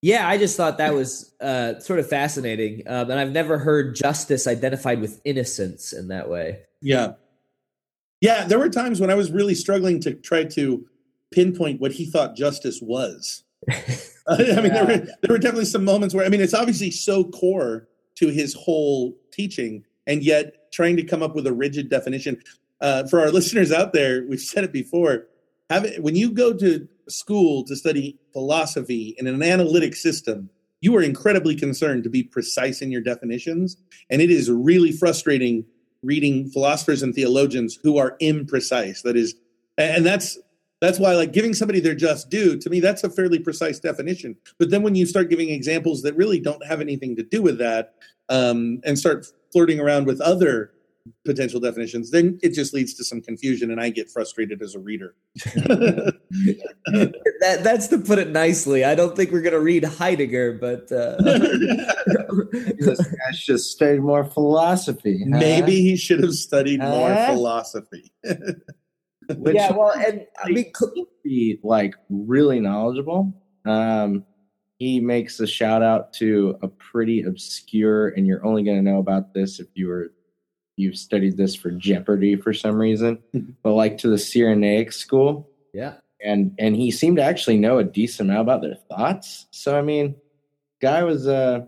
Yeah, I just thought that was uh, sort of fascinating. Um, and I've never heard justice identified with innocence in that way. Yeah. Yeah, there were times when I was really struggling to try to pinpoint what he thought justice was. (laughs) I mean, there were there were definitely some moments where I mean, it's obviously so core to his whole teaching, and yet trying to come up with a rigid definition. Uh, for our (laughs) listeners out there, we've said it before. Have it, when you go to school to study philosophy in an analytic system, you are incredibly concerned to be precise in your definitions, and it is really frustrating reading philosophers and theologians who are imprecise. That is, and that's that's why like giving somebody their just due to me that's a fairly precise definition but then when you start giving examples that really don't have anything to do with that um, and start flirting around with other potential definitions then it just leads to some confusion and i get frustrated as a reader (laughs) that, that's to put it nicely. I don't think we're going to read Heidegger, but uh, (laughs) this guy should study more philosophy. huh? maybe he should have studied more philosophy (laughs) Which yeah. Well, and I mean, cl- be like really knowledgeable. Um, he makes a shout out to a pretty obscure, and you're only going to know about this if you were you've studied this for Jeopardy for some reason. (laughs) But like to the Cyrenaic school, yeah, and and he seemed to actually know a decent amount about their thoughts. So I mean, guy was uh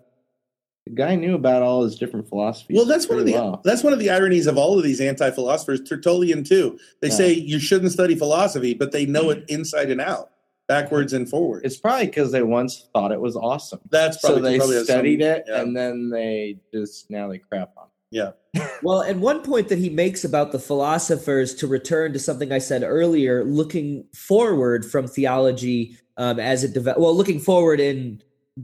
the guy knew about all his different philosophies. Well, that's one of the well. that's one of the ironies of all of these anti-philosophers. Tertullian too. They Yeah. say you shouldn't study philosophy, but they know it inside and out, backwards and forward. It's probably because they once thought it was awesome. that's So they probably has some- studied it, yeah. and then they just now they crap on. Yeah. Well, and one point that he makes about the philosophers, to return to something I said earlier, looking forward from theology um, as it develops, well, looking forward in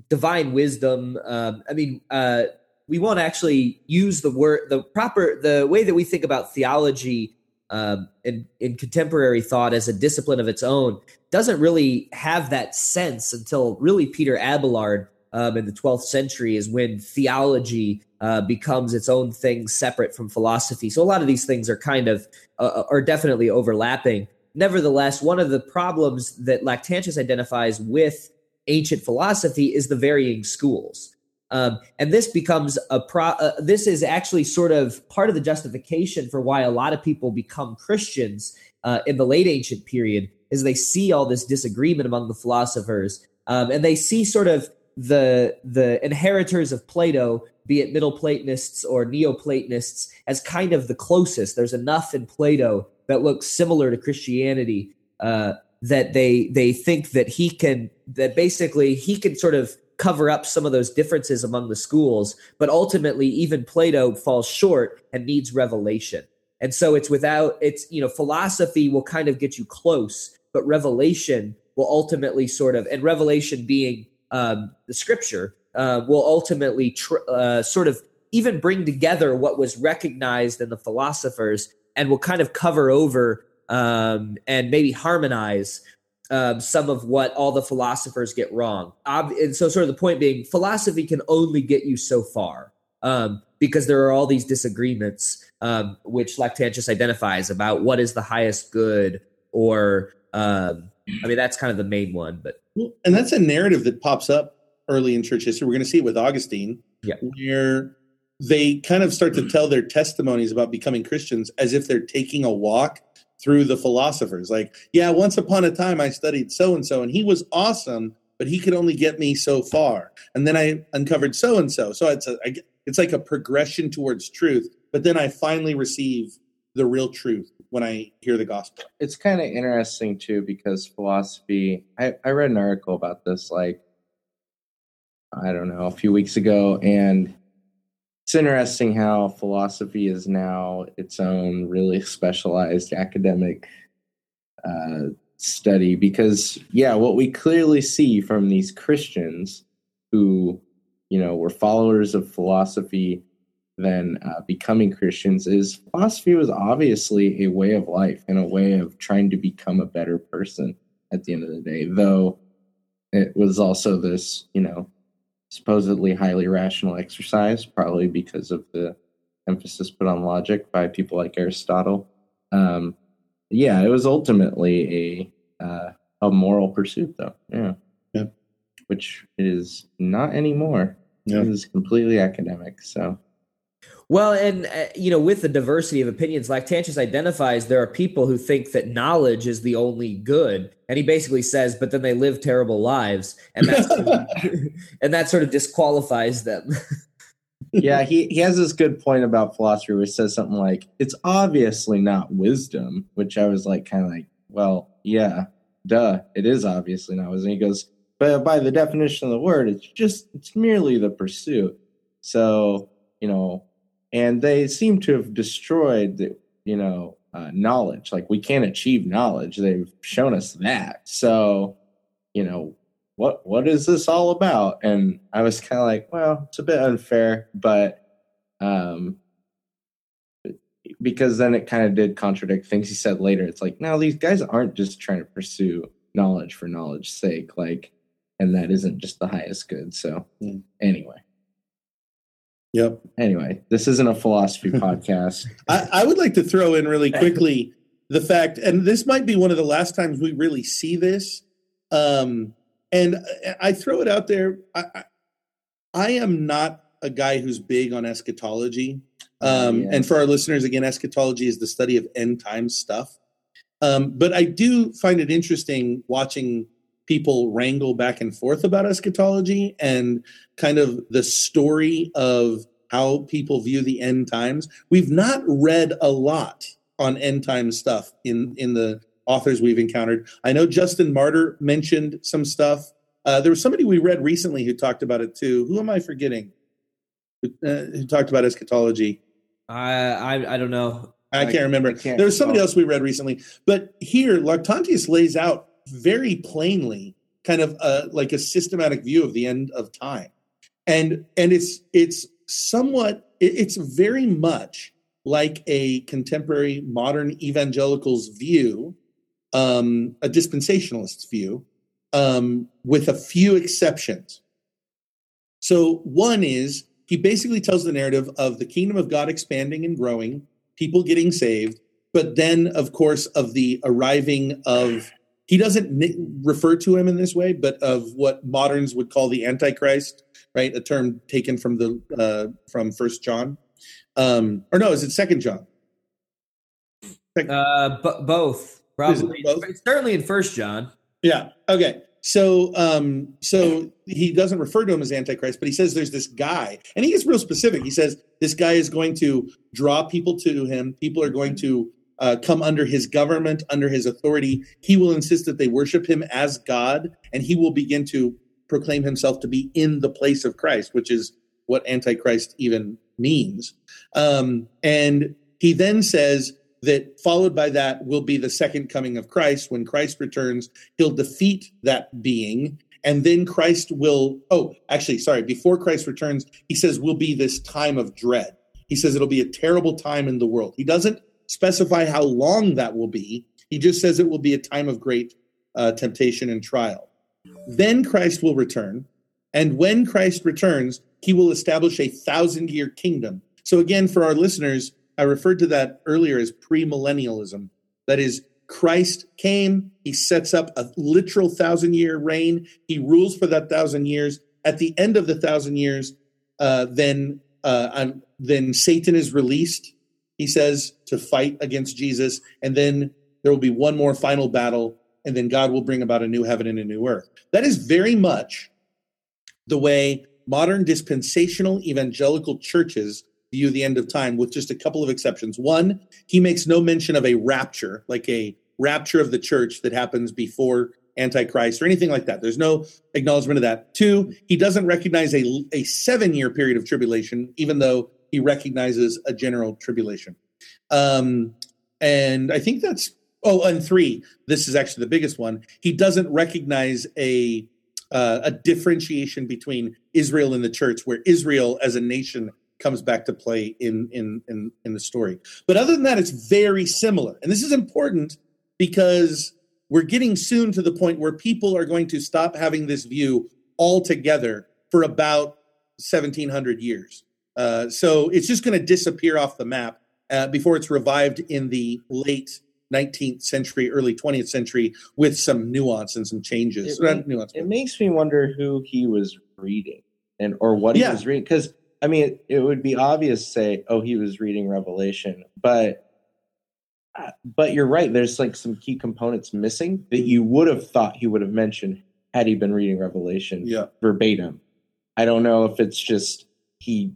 divine wisdom. Um, I mean, uh, we won't actually use the word, the proper, the way that we think about theology um, in, in contemporary thought as a discipline of its own doesn't really have that sense until really Peter Abelard um, in the 12th century is when theology uh, becomes its own thing separate from philosophy. So a lot of these things are kind of uh, are definitely overlapping. Nevertheless, one of the problems that Lactantius identifies with ancient philosophy is the varying schools. Um, and this becomes a pro. Uh, this is actually sort of part of the justification for why a lot of people become Christians uh, in the late ancient period, is they see all this disagreement among the philosophers, um, and they see sort of the the inheritors of Plato, be it Middle Platonists or Neoplatonists, as kind of the closest. There's enough in Plato that looks similar to Christianity uh, that they they think that he can that basically he can sort of cover up some of those differences among the schools, but ultimately even Plato falls short and needs revelation. And so it's without it's you know philosophy will kind of get you close, but revelation will ultimately sort of and revelation being um, the scripture uh, will ultimately tr- uh, sort of even bring together what was recognized in the philosophers and will kind of cover over um, and maybe harmonize um, some of what all the philosophers get wrong. Ob- and so, sort of the point being, philosophy can only get you so far um, because there are all these disagreements, um, which Lactantius identifies about what is the highest good, or um, I mean, that's kind of the main one. But and that's a narrative that pops up early in church history. We're going to see it with Augustine, Yeah. where they kind of start to tell their testimonies about becoming Christians as if they're taking a walk through the philosophers. Like, yeah, once upon a time I studied so and so, and he was awesome, but he could only get me so far. And then I uncovered so and so. So it's a, I it's like a progression towards truth. But then I finally receive the real truth when I hear the gospel. it's kind of interesting too because philosophy I, I read an article about this like i don't know a few weeks ago and it's interesting how philosophy is now its own really (laughs) specialized academic uh, study because yeah what we clearly see from these christians who you know were followers of philosophy than uh, becoming Christians is philosophy was obviously a way of life and a way of trying to become a better person at the end of the day, though it was also this, you know, supposedly highly rational exercise, probably because of the emphasis put on logic by people like Aristotle. Um, yeah, it was ultimately a uh, a moral pursuit, though. Yeah, Yeah. which is not anymore. Yeah. It is completely academic. So Well, and uh, you know, with the diversity of opinions, Lactantius identifies there are people who think that knowledge is the only good, and he basically says, but then they live terrible lives, and that's (laughs) and that sort of disqualifies them. yeah, he, he has this good point about philosophy he says something like, it's obviously not wisdom, which I was like, kind of like, well, yeah, duh, it is obviously not wisdom. He goes, but by the definition of the word, it's just, it's merely the pursuit. So, you know, and they seem to have destroyed the, you know, uh, knowledge. Like we can't achieve knowledge. They've shown us that. So, you know, what what is this all about? And I was kind of like, well, it's a bit unfair, but um because then it kind of did contradict things he said later. It's like, no, these guys aren't just trying to pursue knowledge for knowledge's sake, like, and that isn't just the highest good. So, Mm. anyway, Yep. anyway, this isn't a philosophy (laughs) podcast. I, I would like to throw in really quickly the fact, and this might be one of the last times we really see this. Um, and I- throw it out there. I, I, I am not a guy who's big on eschatology. Um, Yeah. And for our listeners, again, eschatology is the study of end time stuff. Um, but I do find it interesting watching people wrangle back and forth about eschatology and kind of the story of how people view the end times. We've not read a lot on end time stuff in in the authors we've encountered. I know Justin Martyr mentioned some stuff. Uh, there was somebody we read recently who talked about it too. Who am I forgetting? Who, uh, who talked about eschatology? I, I I don't know. I, can't remember. I can't there was somebody recall. else we read recently, but here Lactantius lays out very plainly, kind of uh, like a systematic view of the end of time, and and it's it's somewhat it's very much like a contemporary modern evangelical's view, um, a dispensationalist's view, um, with a few exceptions. So one is he basically tells the narrative of the kingdom of God expanding and growing, people getting saved, but then of course of the arriving of he doesn't refer to him in this way, but of what moderns would call the Antichrist, right? A term taken from the uh, from First John, um, or no, is it Second John? Second. Uh, b- both probably. both? Certainly in First John. Yeah. Okay. So, um, so he doesn't refer to him as Antichrist, but he says there's this guy, and he gets real specific. He says this guy is going to draw people to him. People are going to uh, come under his government, under his authority. He will insist that they worship him as God, and he will begin to proclaim himself to be in the place of Christ, which is what Antichrist even means. Um, and he then says that followed by that will be the second coming of Christ. When Christ returns, he'll defeat that being. And then Christ will, oh, actually, sorry, before Christ returns, he says will be this time of dread. He says it'll be a terrible time in the world. He doesn't specify how long that will be. He just says it will be a time of great uh, temptation and trial. Then Christ will return. And when Christ returns, he will establish a thousand year kingdom. So, again, for our listeners, I referred to that earlier as premillennialism. That is, Christ came, he sets up a literal thousand year reign, he rules for that thousand years. At the end of the thousand years, uh, then uh, then Satan is released. He says to fight against Jesus, and then there will be one more final battle, and then God will bring about a new heaven and a new earth. That is very much the way modern dispensational evangelical churches view the end of time, with just a couple of exceptions. One, he makes no mention of a rapture, like a rapture of the church that happens before Antichrist or anything like that. There's no acknowledgement of that. Two, he doesn't recognize a, a seven year period of tribulation, even though he recognizes a general tribulation. Um, and I think that's, oh, and three, this is actually the biggest one. He doesn't recognize a, uh, a differentiation between Israel and the church, where Israel as a nation comes back to play in, in, in, in the story. But other than that, it's very similar. And this is important because we're getting soon to the point where people are going to stop having this view altogether for about 1700 years. Uh, so it's just going to disappear off the map uh, before it's revived in the late 19th century, early 20th century with some nuance and some changes. It Not nuance, It makes me wonder who he was reading and or what he was reading. Because I mean, it, it would be obvious to say, "Oh, he was reading Revelation," but uh, but you're right. There's like some key components missing that you would have thought he would have mentioned had he been reading Revelation yeah. verbatim. I don't know if it's just he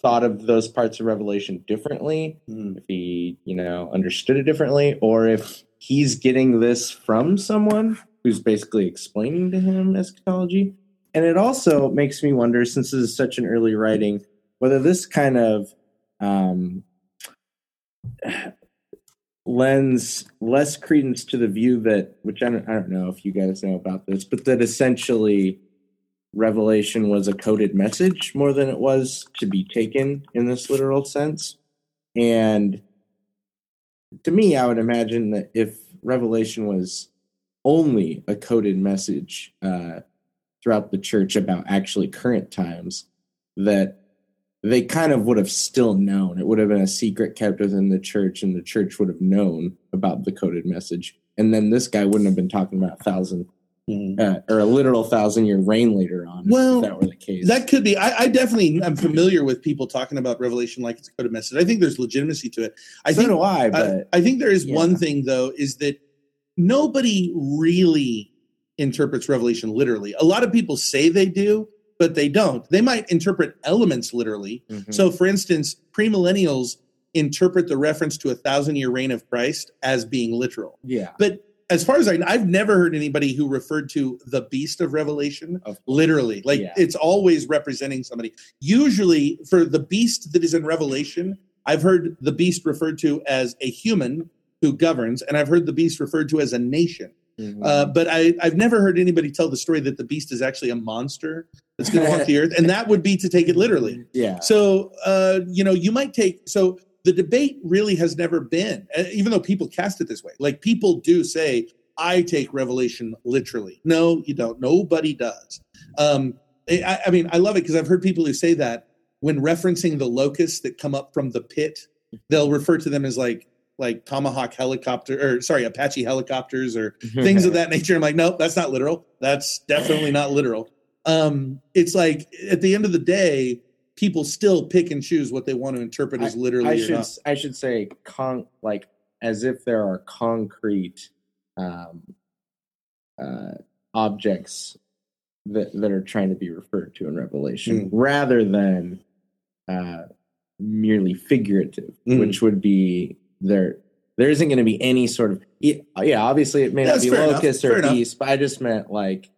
thought of those parts of Revelation differently, Mm. if he, you know, understood it differently, or if he's getting this from someone who's basically explaining to him eschatology. And it also makes me wonder, since this is such an early writing, whether this kind of um, lends less credence to the view that, which I don't, I don't know if you guys know about this, but that essentially Revelation was a coded message more than it was to be taken in this literal sense. And to me, I would imagine that if Revelation was only a coded message uh, throughout the church about actually current times, that they kind of would have still known. It would have been a secret kept within the church, and the church would have known about the coded message. And then this guy wouldn't have been talking about a thousand Mhm. uh, or a literal thousand year reign later on. if Well, that were the case. That could be. I, I definitely am familiar with people talking about Revelation like it's a code of message. I think there's legitimacy to it. I so think do I, I, but I think there is yeah. one thing though is that nobody really interprets Revelation literally. A lot of people say they do, but they don't. They might interpret elements literally. Mhm. So, for instance, premillennials interpret the reference to a thousand year reign of Christ as being literal. yeah, But as far as I know, I've never heard anybody who referred to the beast of Revelation Of- literally. Like Yeah. it's always representing somebody. Usually, for the beast that is in Revelation, I've heard the beast referred to as a human who governs, and I've heard the beast referred to as a nation. Mhm. Uh, but I, I've never heard anybody tell the story that the beast is actually a monster that's going to walk the (laughs) earth, and that would be to take it literally. yeah, So, uh, you know, you might take so the debate really has never been, uh, even though people cast it this way. Like people do say, "I take Revelation literally." No, you don't. Nobody does. Um, I, I mean, I love it because I've heard people who say that when referencing the locusts that come up from the pit, they'll refer to them as like like Tomahawk helicopter or sorry Apache helicopters or things of that nature. I'm like, nope, that's not literal. That's definitely not literal. Um, it's like at the end of the day, people still pick and choose what they want to interpret as literally I or should not. I should say con like as if there are concrete um, uh, objects that that are trying to be referred to in Revelation, Mm. rather than uh, merely figurative, Mm. which would be there. There isn't going to be any sort of yeah. Obviously, it may That's not be fair enough, locust fair or enough. but I just meant like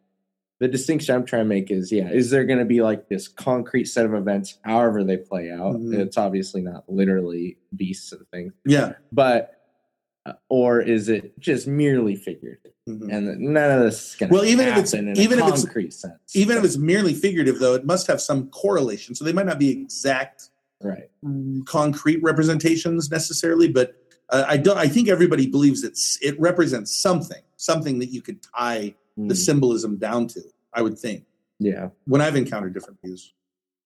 the distinction I'm trying to make is yeah, is there going to be like this concrete set of events, however they play out? Mhm. It's obviously not literally beasts and things, Yeah. but uh, or is it just merely figurative? Mhm. And none of this is going to Well, even if it's- in even a if it's- concrete sense. Even if it's merely figurative, though, it must have some correlation. So they might not be exact right, concrete representations necessarily, but uh, I don't. I think everybody believes it's it represents something, something that you could tie the Mm, symbolism down to. I would think yeah, when I've encountered different views.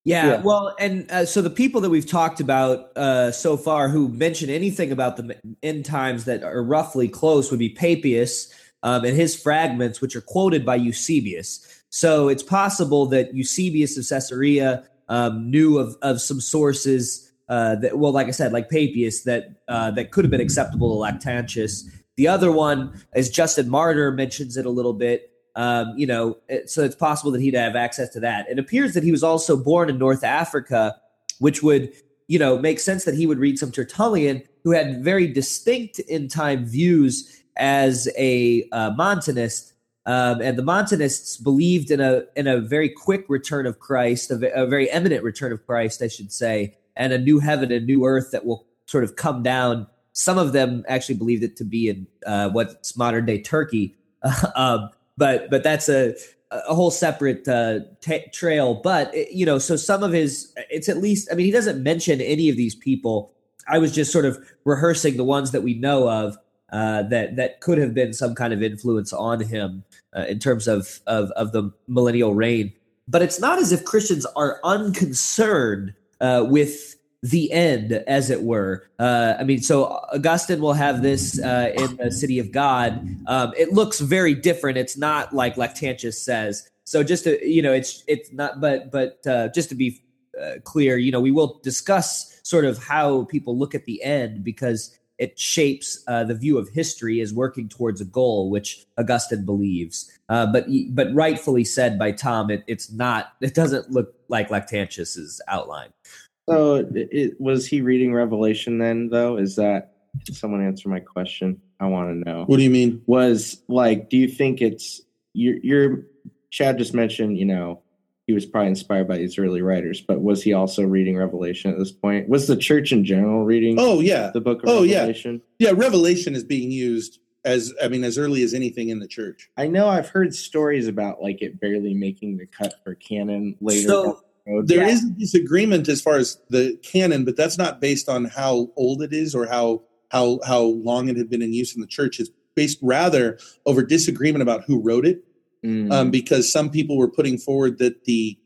Yeah, Yeah. well, and uh, so the people that we've talked about uh, so far who mention anything about the end times that are roughly close would be Papias um, and his fragments, which are quoted by Eusebius. So it's possible that Eusebius of Caesarea um, knew of, of some sources uh, that, well, like I said, like Papias, that uh, that could have been acceptable to Lactantius. The other one, as Justin Martyr mentions it a little bit, um, you know, so it's possible that he'd have access to that. It appears that he was also born in North Africa, which would, you know, make sense that he would read some Tertullian, who had very distinct in time views as a uh, Montanist. Um, and the Montanists believed in a in a very quick return of Christ, a, a very eminent return of Christ, I should say, and a new heaven and new earth that will sort of come down. Some of them actually believed it to be in uh, what's modern day Turkey, (laughs) um, but but that's a a whole separate uh, ta trail. But you know, so some of his, it's at least. I mean, he doesn't mention any of these people. I was just sort of rehearsing the ones that we know of uh, that that could have been some kind of influence on him uh, in terms of, of of the millennial reign. But it's not as if Christians are unconcerned uh, with the end, as it were. Uh, I mean, so Augustine will have this uh, in the City of God. Um, it looks very different. It's not like Lactantius says. So just to you know, it's it's not. But but uh, just to be uh, clear, you know, we will discuss sort of how people look at the end because it shapes uh, the view of history as working towards a goal, which Augustine believes. Uh, but but rightfully said by Tom, it, it's not. It doesn't look like Lactantius's outline. So, it, it- was he reading Revelation then? Though, is that someone answer my question? I want to know. What do you mean? Was like, do you think it's your your Chad just mentioned? You know, he was probably inspired by these early writers, but was he also reading Revelation at this point? Was the church in general reading Oh yeah, the book of Oh. Revelation? yeah. Revelation is being used as I mean as early as anything in the church. I know I've heard stories about like it barely making the cut for canon later. So- down the road. There Yeah. is a disagreement as far as the canon, but that's not based on how old it is or how how how long it had been in use in the church. It's based rather over disagreement about who wrote it. Mm. um, because some people were putting forward that the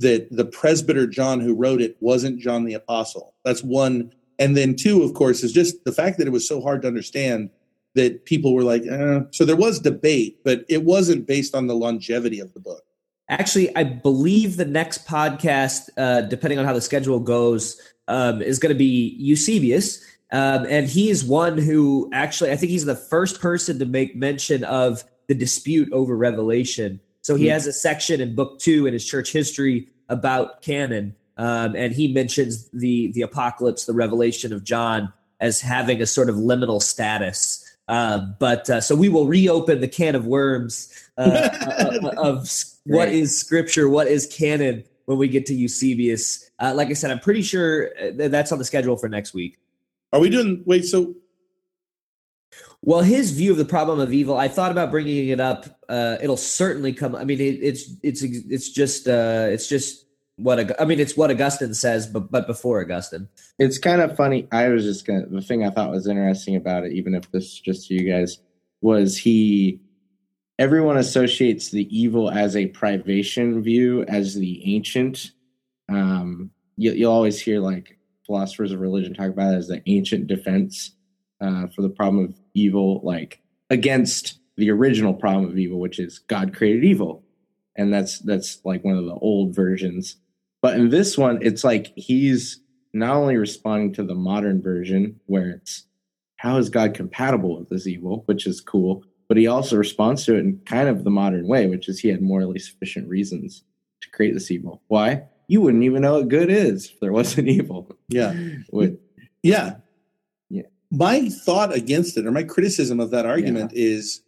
that the presbyter John who wrote it wasn't John the apostle. That's one, and then two, of course, is just the fact that it was so hard to understand. that people were like, eh. so there was debate, but it wasn't based on the longevity of the book. Actually, I believe the next podcast, uh, depending on how the schedule goes, um, is going to be Eusebius. Um, and he is one who actually, I think he's the first person to make mention of the dispute over Revelation. So he mm-hmm. has a section in book two in his church history about canon. Um, and he mentions the the apocalypse, the revelation of John, as having a sort of liminal status. Uh, but uh, so we will reopen the can of worms uh, uh (laughs) of what is scripture, what is canon when we get to Eusebius. Uh, like I said, I'm pretty sure uh, that's on the schedule for next week. Are we doing? Wait, so. Well, his view of the problem of evil, I thought about bringing it up. it'll certainly come. I mean, it, it's it's it's just it's just what I mean, it's what Augustine says, but but before Augustine. It's kind of funny. I was just gonna. The thing I thought was interesting about it, even if this is just to you guys, was he. Everyone associates the evil as a privation view, as the ancient. Um, you, you'll always hear like philosophers of religion talk about it as the ancient defense uh, for the problem of evil, like against the original problem of evil, which is God created evil, and that's that's like one of the old versions but in this one, it's like he's not only responding to the modern version where it's how is God compatible with this evil, which is cool, but he also responds to it in kind of the modern way, which is he had morally sufficient reasons to create this evil. Why? You wouldn't even know what good is if there wasn't (laughs) evil. Yeah. Would, yeah. Yeah. My thought against it, or my criticism of that argument yeah. is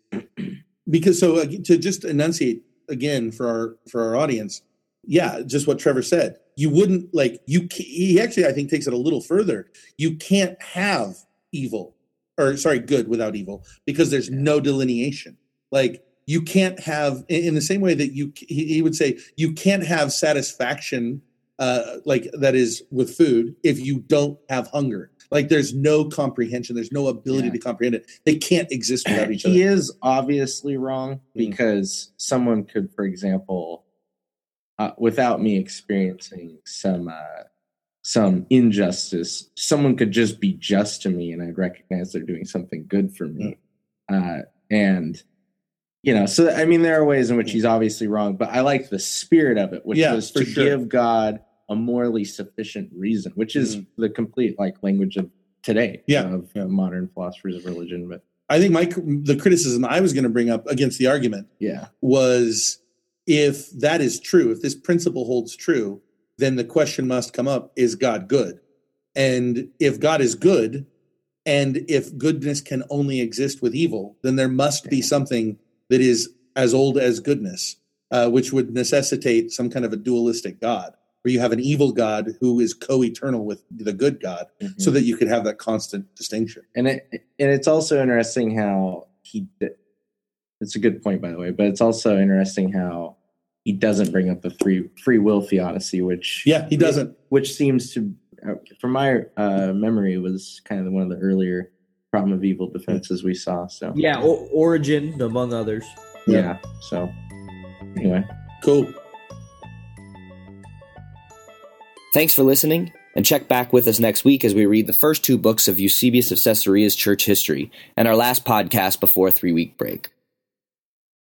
because so to just enunciate again for our for our audience, yeah, just what Trevor said. You wouldn't like you. He actually, I think, takes it a little further. You can't have evil, or sorry, good without evil, because there's no delineation. Like you can't have, in the same way that you, he would say, you can't have satisfaction, uh, like that is with food, if you don't have hunger. Like there's no comprehension. There's no ability yeah. to comprehend it. They can't exist without (clears throat) each other. He is obviously wrong mm. because mm. someone could, for example uh, without me experiencing some uh, some injustice, someone could just be just to me, and I'd recognize they're doing something good for me. Uh, and you know, so I mean, there are ways in which he's obviously wrong, but I like the spirit of it, which yeah, was to sure. give God a morally sufficient reason, which is mm. the complete like language of today, yeah, of yeah. modern philosophers of religion. But I think my the criticism I was going to bring up against the argument, yeah, was if that is true, if this principle holds true, then the question must come up is God good? And if God is good, and if goodness can only exist with evil, then there must be something that is as old as goodness, uh, which would necessitate some kind of a dualistic God, where you have an evil God who is co eternal with the good God, mm-hmm. so that you could have that constant distinction. And it and it's also interesting how he it's a good point, by the way. But it's also interesting how he doesn't bring up the free free will theodicy, which yeah, he doesn't. Which seems to, uh, from my uh, memory, was kind of one of the earlier problem of evil defenses we saw. So yeah, o- Origen among others. Yeah. yeah. So anyway, cool. Thanks for listening, and check back with us next week as we read the first two books of Eusebius of Caesarea's church history and our last podcast before a three week break.